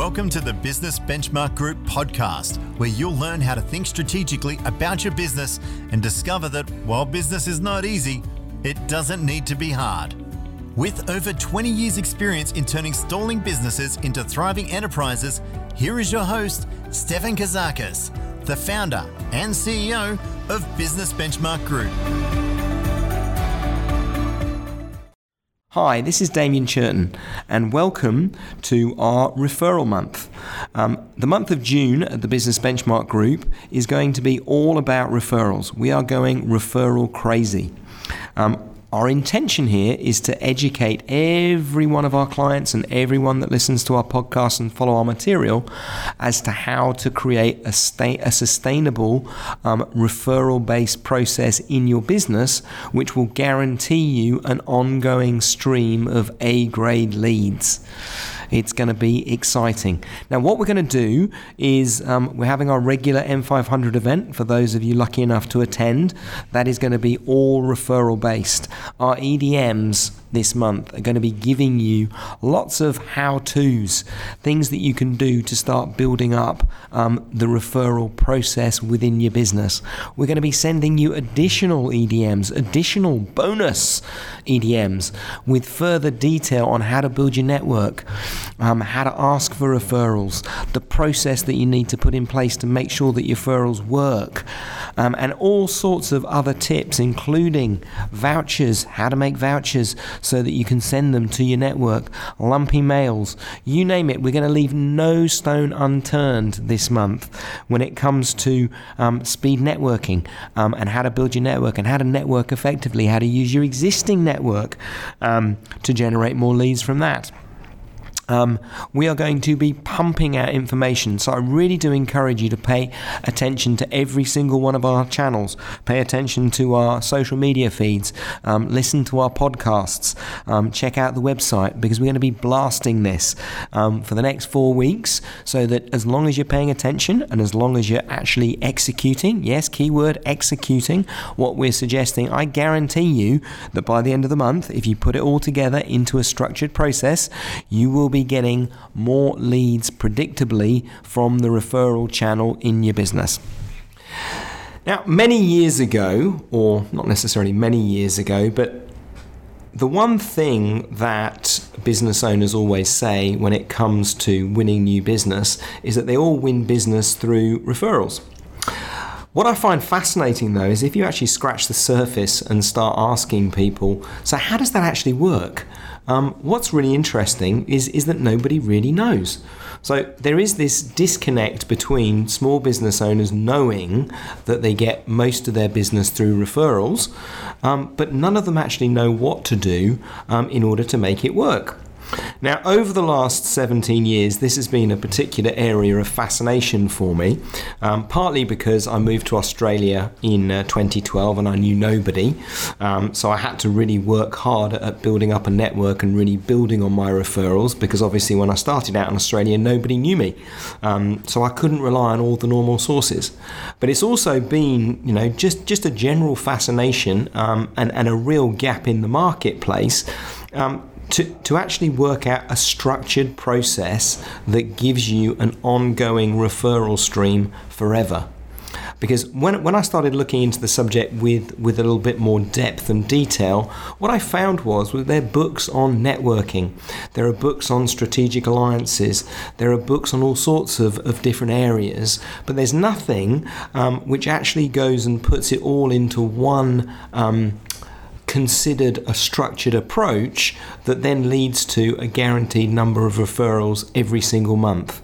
Welcome to the Business Benchmark Group podcast, where you'll learn how to think strategically about your business and discover that while business is not easy, it doesn't need to be hard. With over 20 years' experience in turning stalling businesses into thriving enterprises, here is your host, Stefan Kazakis, the founder and CEO of Business Benchmark Group. Hi, this is Damien Churton, and welcome to our referral month. Um, the month of June at the Business Benchmark Group is going to be all about referrals. We are going referral crazy. Um, our intention here is to educate every one of our clients and everyone that listens to our podcast and follow our material as to how to create a, sta- a sustainable um, referral based process in your business, which will guarantee you an ongoing stream of A grade leads. It's going to be exciting. Now, what we're going to do is um, we're having our regular M500 event for those of you lucky enough to attend. That is going to be all referral based. Our EDMs this month are going to be giving you lots of how to's, things that you can do to start building up um, the referral process within your business. We're going to be sending you additional EDMs, additional bonus EDMs with further detail on how to build your network, um, how to ask for referrals, the process that you need to put in place to make sure that your referrals work, um, and all sorts of other tips, including vouchers, how to make vouchers so that you can send them to your network, lumpy mails, you name it. We're going to leave no stone unturned this month when it comes to um, speed networking um, and how to build your network and how to network effectively, how to use your existing network um, to generate more leads from that um, we are going to be pumping out information. So I really do encourage you to pay attention to every single one of our channels. Pay attention to our social media feeds. Um, listen to our podcasts. Um, check out the website because we're going to be blasting this um, for the next four weeks. So that as long as you're paying attention and as long as you're actually executing, yes, keyword executing, what we're suggesting, I guarantee you that by the end of the month, if you put it all together into a structured process, you will be be getting more leads predictably from the referral channel in your business. Now, many years ago, or not necessarily many years ago, but the one thing that business owners always say when it comes to winning new business is that they all win business through referrals. What I find fascinating though is if you actually scratch the surface and start asking people, so how does that actually work? Um, what's really interesting is, is that nobody really knows. So there is this disconnect between small business owners knowing that they get most of their business through referrals, um, but none of them actually know what to do um, in order to make it work. Now, over the last 17 years, this has been a particular area of fascination for me, um, partly because I moved to Australia in uh, 2012 and I knew nobody. Um, so I had to really work hard at building up a network and really building on my referrals because obviously when I started out in Australia, nobody knew me. Um, so I couldn't rely on all the normal sources. But it's also been, you know, just, just a general fascination um, and, and a real gap in the marketplace. Um, to, to actually work out a structured process that gives you an ongoing referral stream forever. Because when, when I started looking into the subject with, with a little bit more depth and detail, what I found was well, there are books on networking, there are books on strategic alliances, there are books on all sorts of, of different areas, but there's nothing um, which actually goes and puts it all into one. Um, considered a structured approach that then leads to a guaranteed number of referrals every single month.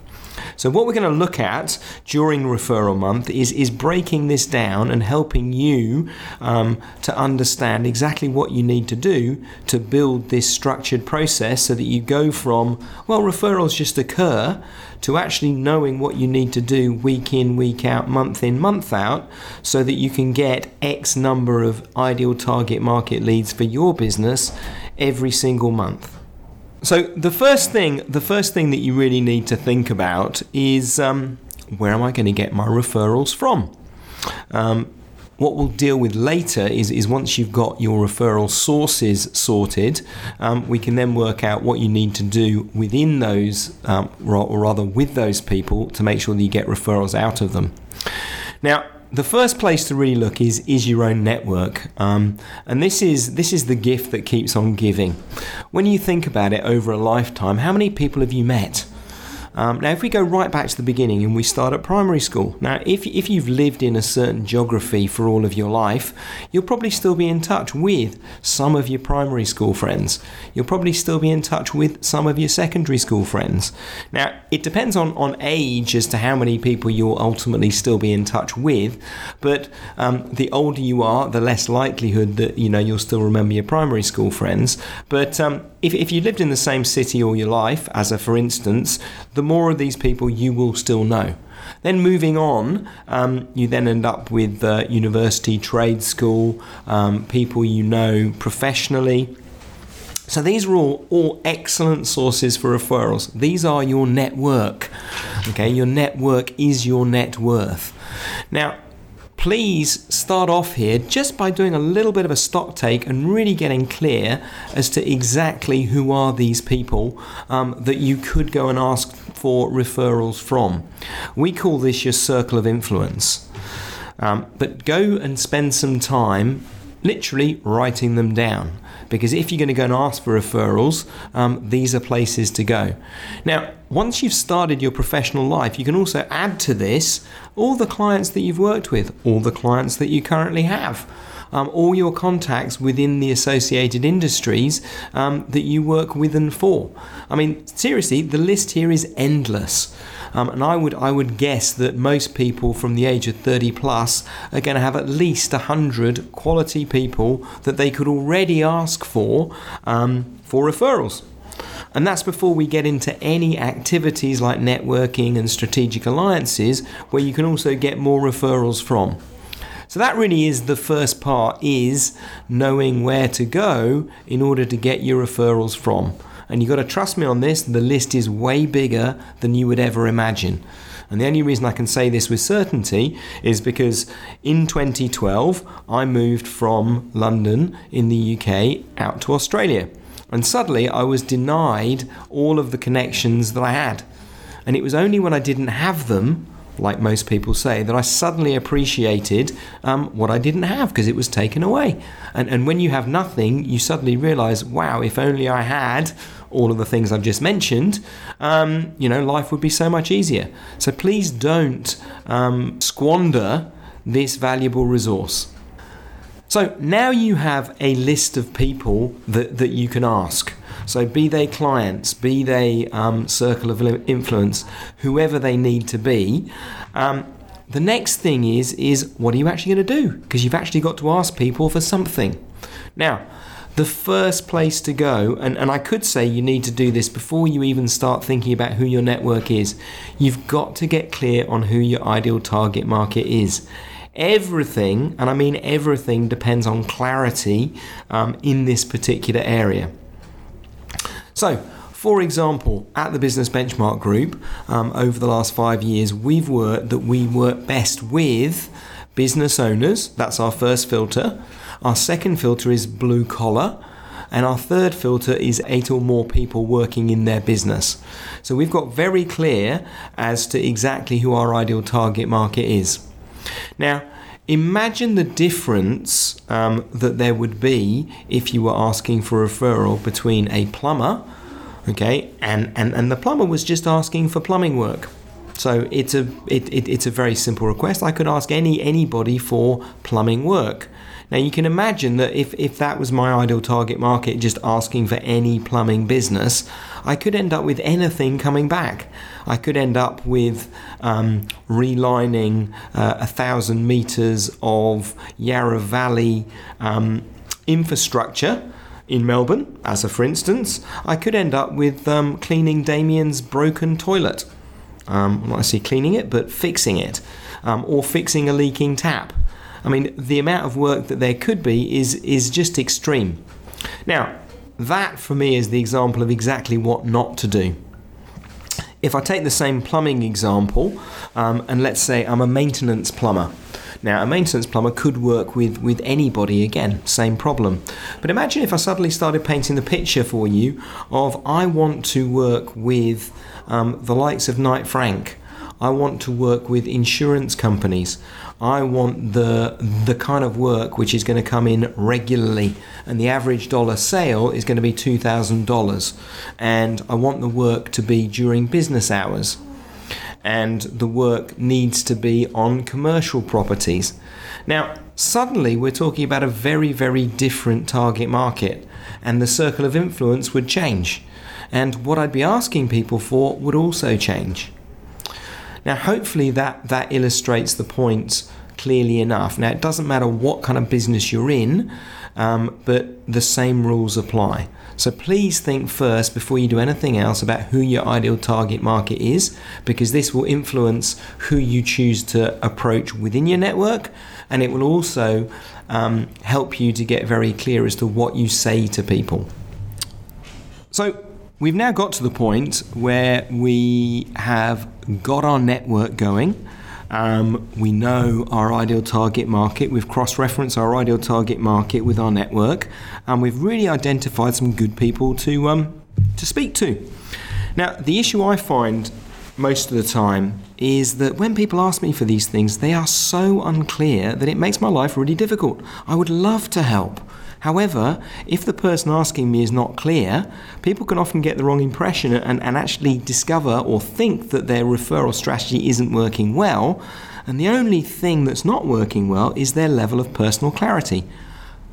So, what we're going to look at during referral month is, is breaking this down and helping you um, to understand exactly what you need to do to build this structured process so that you go from, well, referrals just occur to actually knowing what you need to do week in, week out, month in, month out, so that you can get X number of ideal target market leads for your business every single month. So the first thing, the first thing that you really need to think about is um, where am I going to get my referrals from? Um, what we'll deal with later is, is once you've got your referral sources sorted, um, we can then work out what you need to do within those, um, or rather with those people, to make sure that you get referrals out of them. Now, the first place to really look is is your own network, um, and this is this is the gift that keeps on giving. When you think about it over a lifetime, how many people have you met? Um, now, if we go right back to the beginning and we start at primary school, now if, if you've lived in a certain geography for all of your life, you'll probably still be in touch with some of your primary school friends. You'll probably still be in touch with some of your secondary school friends. Now, it depends on, on age as to how many people you'll ultimately still be in touch with, but um, the older you are, the less likelihood that you know you'll still remember your primary school friends. But um, if, if you lived in the same city all your life, as a for instance, the more of these people you will still know. Then moving on, um, you then end up with uh, university, trade school, um, people you know professionally. So these are all, all excellent sources for referrals. These are your network. Okay, your network is your net worth. Now, please start off here just by doing a little bit of a stock take and really getting clear as to exactly who are these people um, that you could go and ask for referrals from. We call this your circle of influence. Um, but go and spend some time literally writing them down because if you're going to go and ask for referrals, um, these are places to go. Now, once you've started your professional life, you can also add to this all the clients that you've worked with, all the clients that you currently have. Um, all your contacts within the associated industries um, that you work with and for. I mean, seriously, the list here is endless. Um, and I would I would guess that most people from the age of 30 plus are going to have at least 100 quality people that they could already ask for um, for referrals. And that's before we get into any activities like networking and strategic alliances where you can also get more referrals from. So that really is the first part is knowing where to go in order to get your referrals from. And you've got to trust me on this, the list is way bigger than you would ever imagine. And the only reason I can say this with certainty is because in 2012, I moved from London in the UK out to Australia. And suddenly I was denied all of the connections that I had. And it was only when I didn't have them like most people say, that I suddenly appreciated um, what I didn't have because it was taken away. And, and when you have nothing, you suddenly realize, wow, if only I had all of the things I've just mentioned, um, you know, life would be so much easier. So please don't um, squander this valuable resource. So now you have a list of people that, that you can ask. So, be they clients, be they um, circle of influence, whoever they need to be. Um, the next thing is is what are you actually going to do? Because you've actually got to ask people for something. Now, the first place to go, and, and I could say you need to do this before you even start thinking about who your network is, you've got to get clear on who your ideal target market is. Everything, and I mean everything, depends on clarity um, in this particular area. So, for example, at the Business Benchmark Group, um, over the last five years, we've worked that we work best with business owners. That's our first filter. Our second filter is blue collar. And our third filter is eight or more people working in their business. So we've got very clear as to exactly who our ideal target market is. Now, Imagine the difference um, that there would be if you were asking for a referral between a plumber, okay, and, and, and the plumber was just asking for plumbing work. So it's a it, it, it's a very simple request. I could ask any anybody for plumbing work. Now you can imagine that if, if that was my ideal target market, just asking for any plumbing business, I could end up with anything coming back. I could end up with um, relining uh, a thousand meters of Yarra Valley um, infrastructure in Melbourne, as a for instance, I could end up with um, cleaning Damien's broken toilet. Um, not necessarily cleaning it, but fixing it, um, or fixing a leaking tap. I mean, the amount of work that there could be is is just extreme. Now, that for me is the example of exactly what not to do. If I take the same plumbing example, um, and let's say I'm a maintenance plumber. Now, a maintenance plumber could work with, with anybody, again, same problem. But imagine if I suddenly started painting the picture for you of I want to work with um, the likes of Knight Frank. I want to work with insurance companies. I want the the kind of work which is going to come in regularly, and the average dollar sale is going to be two thousand dollars, and I want the work to be during business hours, and the work needs to be on commercial properties. Now, suddenly we're talking about a very very different target market, and the circle of influence would change, and what I'd be asking people for would also change. Now, hopefully, that, that illustrates the point clearly enough. Now, it doesn't matter what kind of business you're in, um, but the same rules apply. So please think first before you do anything else about who your ideal target market is, because this will influence who you choose to approach within your network, and it will also um, help you to get very clear as to what you say to people. So, We've now got to the point where we have got our network going. Um, we know our ideal target market. We've cross referenced our ideal target market with our network, and we've really identified some good people to, um, to speak to. Now, the issue I find most of the time is that when people ask me for these things, they are so unclear that it makes my life really difficult. I would love to help. However, if the person asking me is not clear, people can often get the wrong impression and, and actually discover or think that their referral strategy isn't working well. And the only thing that's not working well is their level of personal clarity.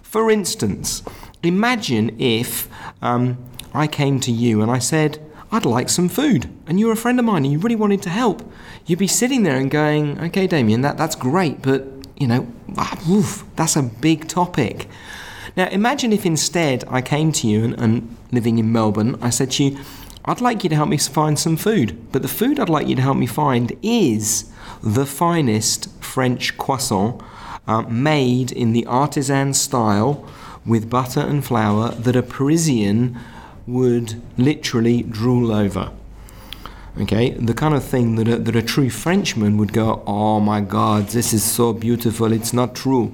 For instance, imagine if um, I came to you and I said, I'd like some food, and you're a friend of mine and you really wanted to help. You'd be sitting there and going, Okay, Damien, that, that's great, but you know, ah, oof, that's a big topic. Now, imagine if instead I came to you and, and living in Melbourne, I said to you, I'd like you to help me find some food, but the food I'd like you to help me find is the finest French croissant uh, made in the artisan style with butter and flour that a Parisian would literally drool over. Okay, the kind of thing that a, that a true Frenchman would go, Oh my God, this is so beautiful, it's not true.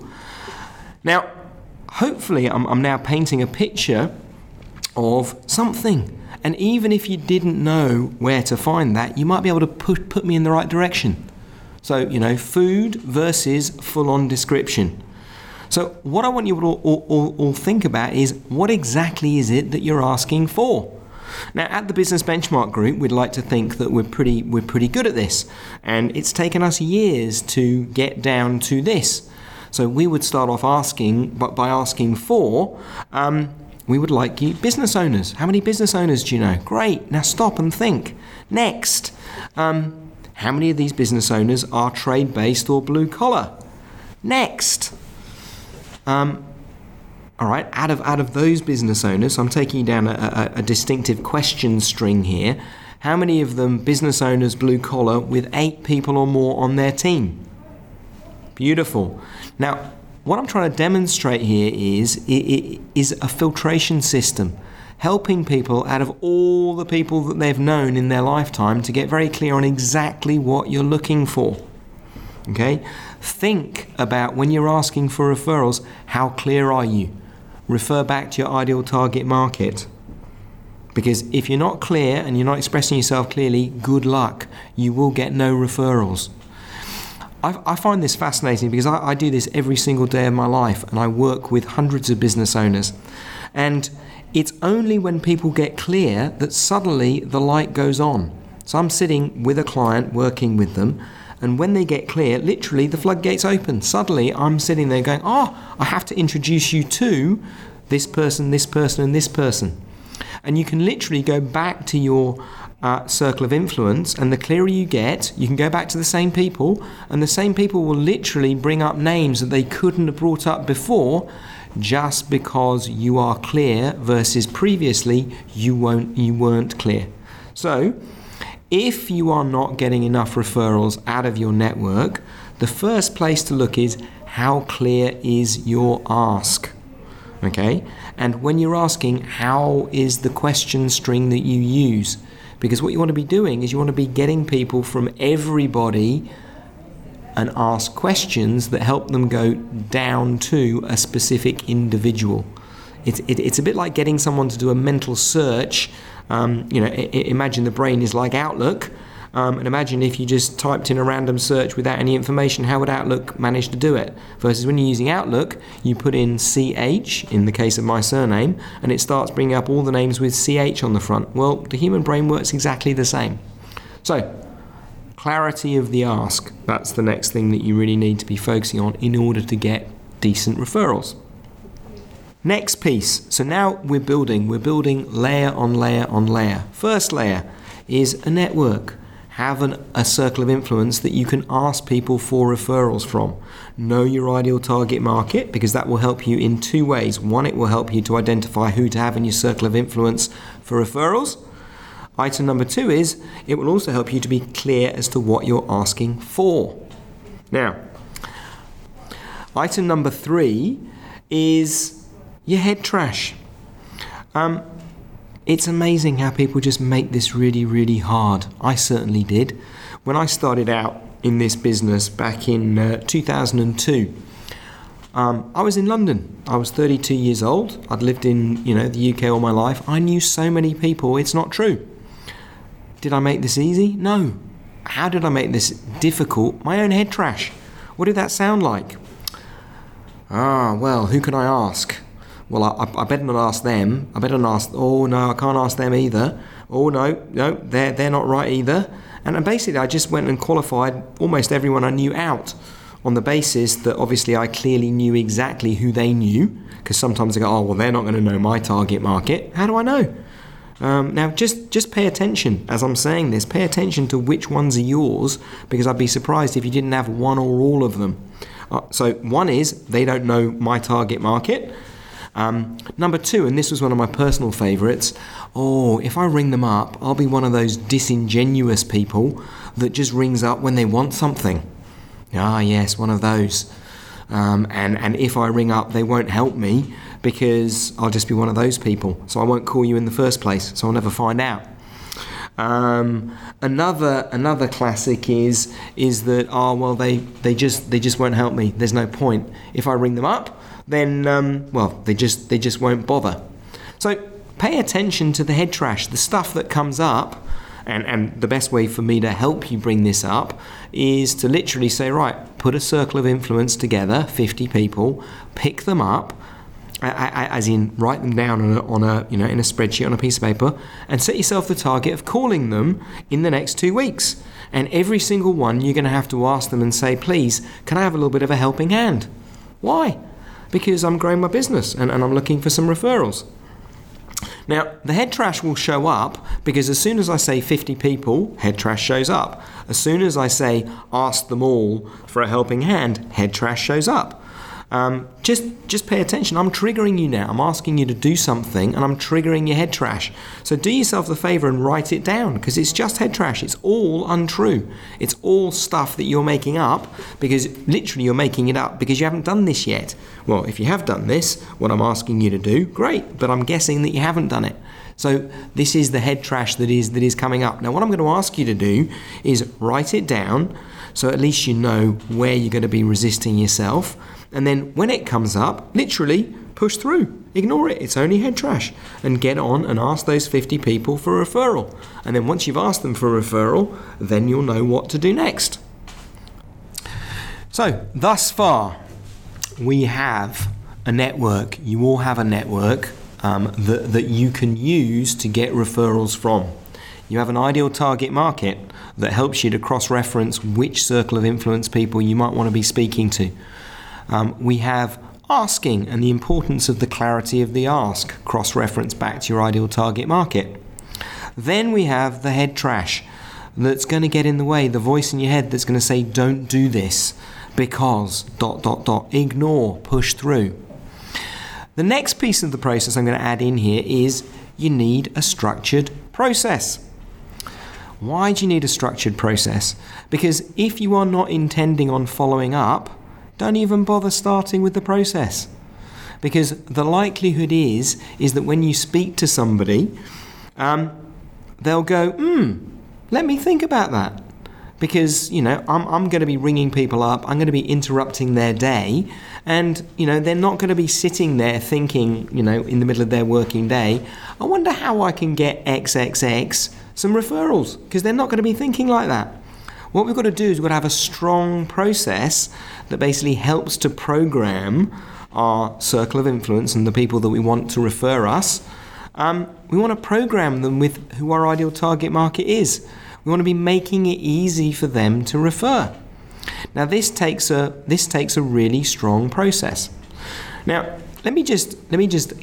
Now, hopefully, I'm, I'm now painting a picture of something. And even if you didn't know where to find that, you might be able to put, put me in the right direction. So, you know, food versus full on description. So, what I want you all, all, all, think about is what exactly is it that you're asking for? Now, at the Business Benchmark Group, we'd like to think that we're pretty, we're pretty good at this. And it's taken us years to get down to this. So we would start off asking, but by asking for, um, we would like you business owners. How many business owners do you know? Great. Now stop and think. Next, um, how many of these business owners are trade based or blue collar? Next. Um, all right, out of out of those business owners, I'm taking down a, a, a distinctive question string here. How many of them business owners blue collar with eight people or more on their team? Beautiful. Now, what I'm trying to demonstrate here is, is a filtration system, helping people out of all the people that they've known in their lifetime to get very clear on exactly what you're looking for. Okay? Think about when you're asking for referrals, how clear are you? Refer back to your ideal target market. Because if you're not clear and you're not expressing yourself clearly, good luck. You will get no referrals. I, I find this fascinating because I, I do this every single day of my life and I work with hundreds of business owners. And it's only when people get clear that suddenly the light goes on. So I'm sitting with a client working with them, and when they get clear, literally the floodgates open. Suddenly I'm sitting there going, Oh, I have to introduce you to this person, this person, and this person. And you can literally go back to your uh, circle of influence, and the clearer you get, you can go back to the same people, and the same people will literally bring up names that they couldn't have brought up before just because you are clear versus previously you won't you weren't clear. So, if you are not getting enough referrals out of your network, the first place to look is how clear is your ask? Okay? And when you're asking, how is the question string that you use? Because what you want to be doing is you want to be getting people from everybody and ask questions that help them go down to a specific individual. It's, it, it's a bit like getting someone to do a mental search. Um, you know, imagine the brain is like Outlook. Um, and imagine if you just typed in a random search without any information, how would Outlook manage to do it? Versus when you're using Outlook, you put in CH in the case of my surname, and it starts bringing up all the names with CH on the front. Well, the human brain works exactly the same. So, clarity of the ask. That's the next thing that you really need to be focusing on in order to get decent referrals. Next piece. So now we're building, we're building layer on layer on layer. First layer is a network. Have an, a circle of influence that you can ask people for referrals from. Know your ideal target market because that will help you in two ways. One, it will help you to identify who to have in your circle of influence for referrals. Item number two is it will also help you to be clear as to what you're asking for. Now, item number three is your head trash. Um, it's amazing how people just make this really, really hard. I certainly did. When I started out in this business back in uh, 2002, um, I was in London. I was 32 years old. I'd lived in, you know, the UK all my life. I knew so many people. It's not true. Did I make this easy? No. How did I make this difficult? My own head trash. What did that sound like? Ah, well, who can I ask? Well, I, I better not ask them. I better not ask. Oh no, I can't ask them either. Oh no, no, they're they're not right either. And, and basically, I just went and qualified almost everyone I knew out on the basis that obviously I clearly knew exactly who they knew. Because sometimes I go, oh well, they're not going to know my target market. How do I know? Um, now, just just pay attention as I'm saying this. Pay attention to which ones are yours, because I'd be surprised if you didn't have one or all of them. Uh, so one is they don't know my target market. Um, number two, and this was one of my personal favourites. Oh, if I ring them up, I'll be one of those disingenuous people that just rings up when they want something. Ah, yes, one of those. Um, and and if I ring up, they won't help me because I'll just be one of those people. So I won't call you in the first place. So I'll never find out. Um, another another classic is is that oh well they, they just they just won't help me. There's no point. If I ring them up, then um, well they just they just won't bother. So pay attention to the head trash, the stuff that comes up. And, and the best way for me to help you bring this up is to literally say, right, put a circle of influence together, 50 people, pick them up, as in write them down on a, on a, you know in a spreadsheet on a piece of paper and set yourself the target of calling them in the next two weeks and every single one you're going to have to ask them and say please can i have a little bit of a helping hand why because i'm growing my business and, and i'm looking for some referrals now, the head trash will show up because as soon as I say 50 people, head trash shows up. As soon as I say ask them all for a helping hand, head trash shows up. Um, just just pay attention. I'm triggering you now. I'm asking you to do something, and I'm triggering your head trash. So do yourself the favor and write it down because it's just head trash. It's all untrue. It's all stuff that you're making up because literally you're making it up because you haven't done this yet. Well, if you have done this, what I'm asking you to do, great. But I'm guessing that you haven't done it. So this is the head trash that is that is coming up. Now, what I'm going to ask you to do is write it down, so at least you know where you're going to be resisting yourself. And then when it comes up, literally push through. Ignore it. It's only head trash. And get on and ask those 50 people for a referral. And then once you've asked them for a referral, then you'll know what to do next. So, thus far, we have a network. You all have a network um, that, that you can use to get referrals from. You have an ideal target market that helps you to cross reference which circle of influence people you might want to be speaking to. Um, we have asking and the importance of the clarity of the ask, cross reference back to your ideal target market. Then we have the head trash that's going to get in the way, the voice in your head that's going to say, don't do this because dot dot dot, ignore, push through. The next piece of the process I'm going to add in here is you need a structured process. Why do you need a structured process? Because if you are not intending on following up, don't even bother starting with the process. Because the likelihood is is that when you speak to somebody, um, they'll go, hmm, let me think about that. because you know I'm, I'm going to be ringing people up i'm going to be interrupting their day and you know they're not going to be sitting there thinking you know in the middle of their working day i wonder how i can get xxx some referrals because they're not going to be thinking like that what we've got to do is we've got to have a strong process that basically helps to program our circle of influence and the people that we want to refer us um, we want to program them with who our ideal target market is we want to be making it easy for them to refer. Now this takes a this takes a really strong process. Now let me just let me just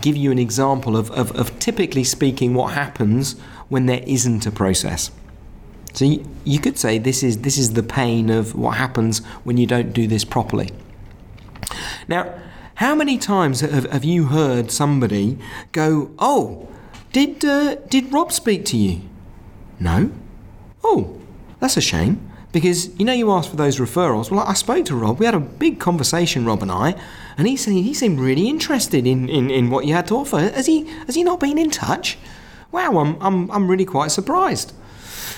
give you an example of, of, of typically speaking what happens when there isn't a process. So you, you could say this is this is the pain of what happens when you don't do this properly. Now, how many times have, have you heard somebody go, "Oh, did uh, did Rob speak to you?" No. Oh, that's a shame. Because you know you asked for those referrals. Well, I spoke to Rob. We had a big conversation, Rob and I, and he said he seemed really interested in, in, in what you had to offer. Has he has he not been in touch? Wow, I'm I'm I'm really quite surprised.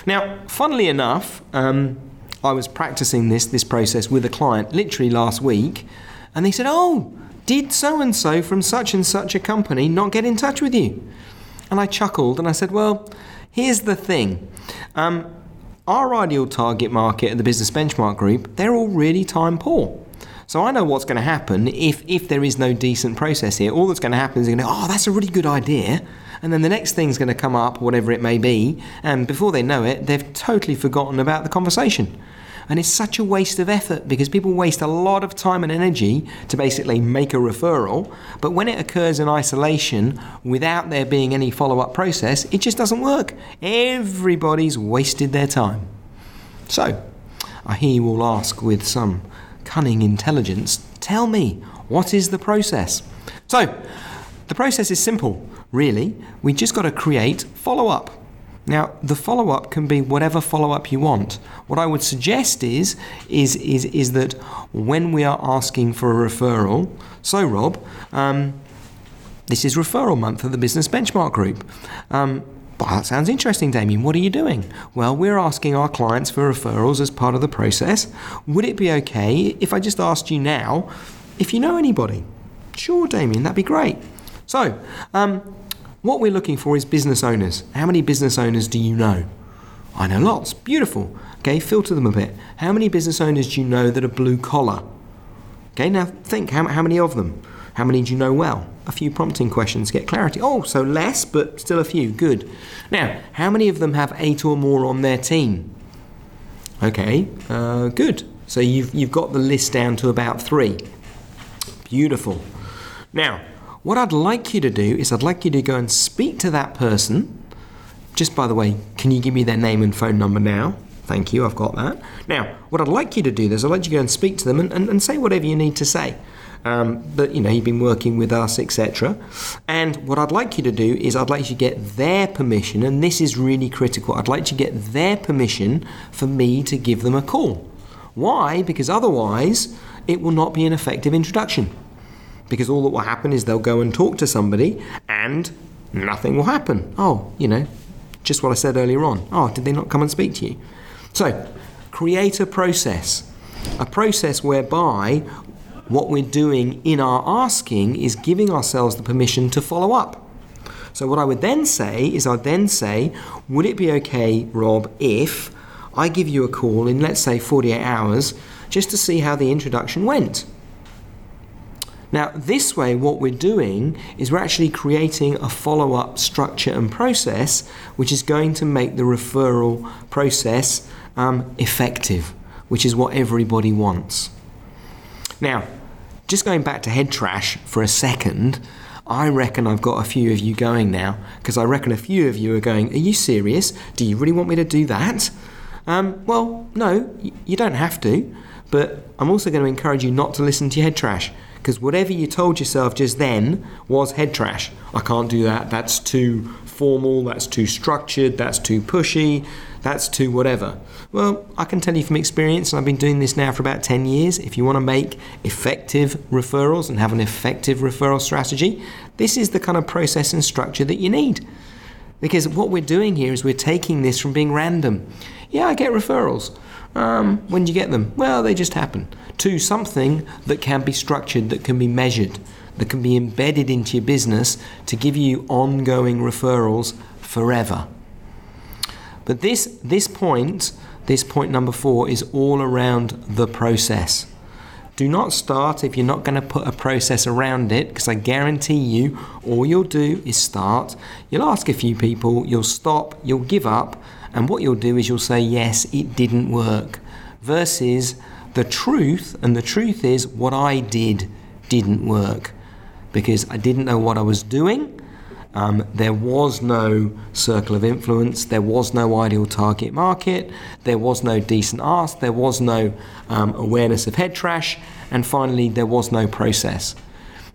Now, funnily enough, um, I was practicing this this process with a client literally last week, and they said, "Oh, did so and so from such and such a company not get in touch with you?" And I chuckled and I said, "Well." Here's the thing. Um, our ideal target market at the Business Benchmark Group, they're all really time poor. So I know what's going to happen if, if there is no decent process here. All that's going to happen is they're going to, oh, that's a really good idea. And then the next thing's going to come up, whatever it may be. And before they know it, they've totally forgotten about the conversation. And it's such a waste of effort because people waste a lot of time and energy to basically make a referral. But when it occurs in isolation without there being any follow up process, it just doesn't work. Everybody's wasted their time. So, I hear you all ask with some cunning intelligence tell me, what is the process? So, the process is simple, really. We just got to create follow up. Now, the follow up can be whatever follow up you want. What I would suggest is, is, is, is that when we are asking for a referral, so Rob, um, this is referral month of the Business Benchmark Group. Um, that sounds interesting, Damien. What are you doing? Well, we're asking our clients for referrals as part of the process. Would it be okay if I just asked you now if you know anybody? Sure, Damien, that'd be great. So, um, what we're looking for is business owners. How many business owners do you know? I know lots. Beautiful. Okay, filter them a bit. How many business owners do you know that are blue collar? Okay, now think how, how many of them? How many do you know well? A few prompting questions, get clarity. Oh, so less, but still a few. Good. Now, how many of them have eight or more on their team? Okay, uh, good. So you've, you've got the list down to about three. Beautiful. Now, what I'd like you to do is I'd like you to go and speak to that person. Just by the way, can you give me their name and phone number now? Thank you, I've got that. Now, what I'd like you to do is I'd like you to go and speak to them and, and, and say whatever you need to say. Um, but you know, you've been working with us, etc. And what I'd like you to do is I'd like you to get their permission, and this is really critical. I'd like you to get their permission for me to give them a call. Why? Because otherwise, it will not be an effective introduction because all that will happen is they'll go and talk to somebody and nothing will happen. Oh, you know, just what I said earlier on. Oh, did they not come and speak to you? So, create a process. A process whereby what we're doing in our asking is giving ourselves the permission to follow up. So, what I would then say is, I'd then say, would it be okay, Rob, if I give you a call in, let's say, 48 hours just to see how the introduction went? Now, this way, what we're doing is we're actually creating a follow up structure and process which is going to make the referral process um, effective, which is what everybody wants. Now, just going back to head trash for a second, I reckon I've got a few of you going now because I reckon a few of you are going, Are you serious? Do you really want me to do that? Um, well, no, you don't have to, but I'm also going to encourage you not to listen to your head trash because whatever you told yourself just then was head trash. I can't do that. That's too formal. That's too structured. That's too pushy. That's too whatever. Well, I can tell you from experience, and I've been doing this now for about 10 years. If you want to make effective referrals and have an effective referral strategy, this is the kind of process and structure that you need. Because what we're doing here is we're taking this from being random. Yeah, I get referrals. Um, when do you get them? Well, they just happen. To something that can be structured, that can be measured, that can be embedded into your business to give you ongoing referrals forever. But this, this point, this point number four, is all around the process. Do not start if you're not going to put a process around it, because I guarantee you, all you'll do is start. You'll ask a few people, you'll stop, you'll give up, and what you'll do is you'll say, Yes, it didn't work. Versus the truth, and the truth is, what I did didn't work because I didn't know what I was doing. Um, there was no circle of influence, there was no ideal target market, there was no decent ask, there was no um, awareness of head trash, and finally, there was no process.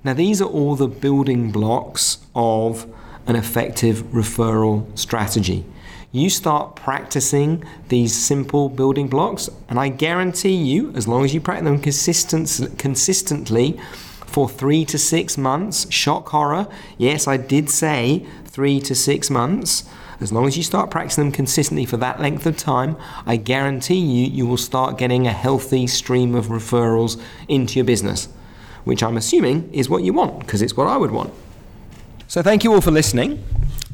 Now, these are all the building blocks of an effective referral strategy. You start practicing these simple building blocks, and I guarantee you, as long as you practice them consistent, consistently, for three to six months. Shock horror. Yes, I did say three to six months. As long as you start practicing them consistently for that length of time, I guarantee you, you will start getting a healthy stream of referrals into your business, which I'm assuming is what you want, because it's what I would want. So, thank you all for listening.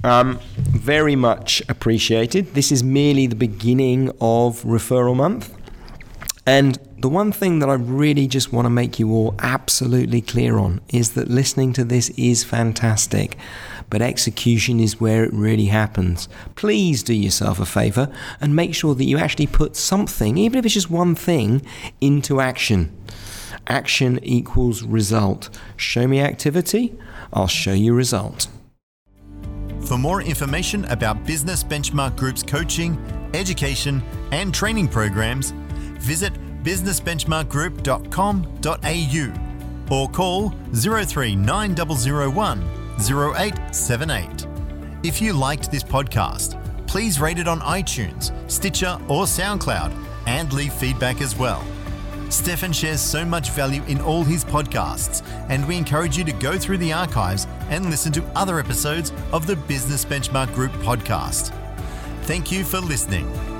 Um, very much appreciated. This is merely the beginning of referral month. And the one thing that I really just want to make you all absolutely clear on is that listening to this is fantastic, but execution is where it really happens. Please do yourself a favor and make sure that you actually put something, even if it's just one thing, into action. Action equals result. Show me activity, I'll show you result. For more information about Business Benchmark Group's coaching, education, and training programs, visit businessbenchmarkgroup.com.au or call 039001 0878. If you liked this podcast, please rate it on iTunes, Stitcher, or SoundCloud and leave feedback as well. Stefan shares so much value in all his podcasts, and we encourage you to go through the archives and listen to other episodes of the Business Benchmark Group podcast. Thank you for listening.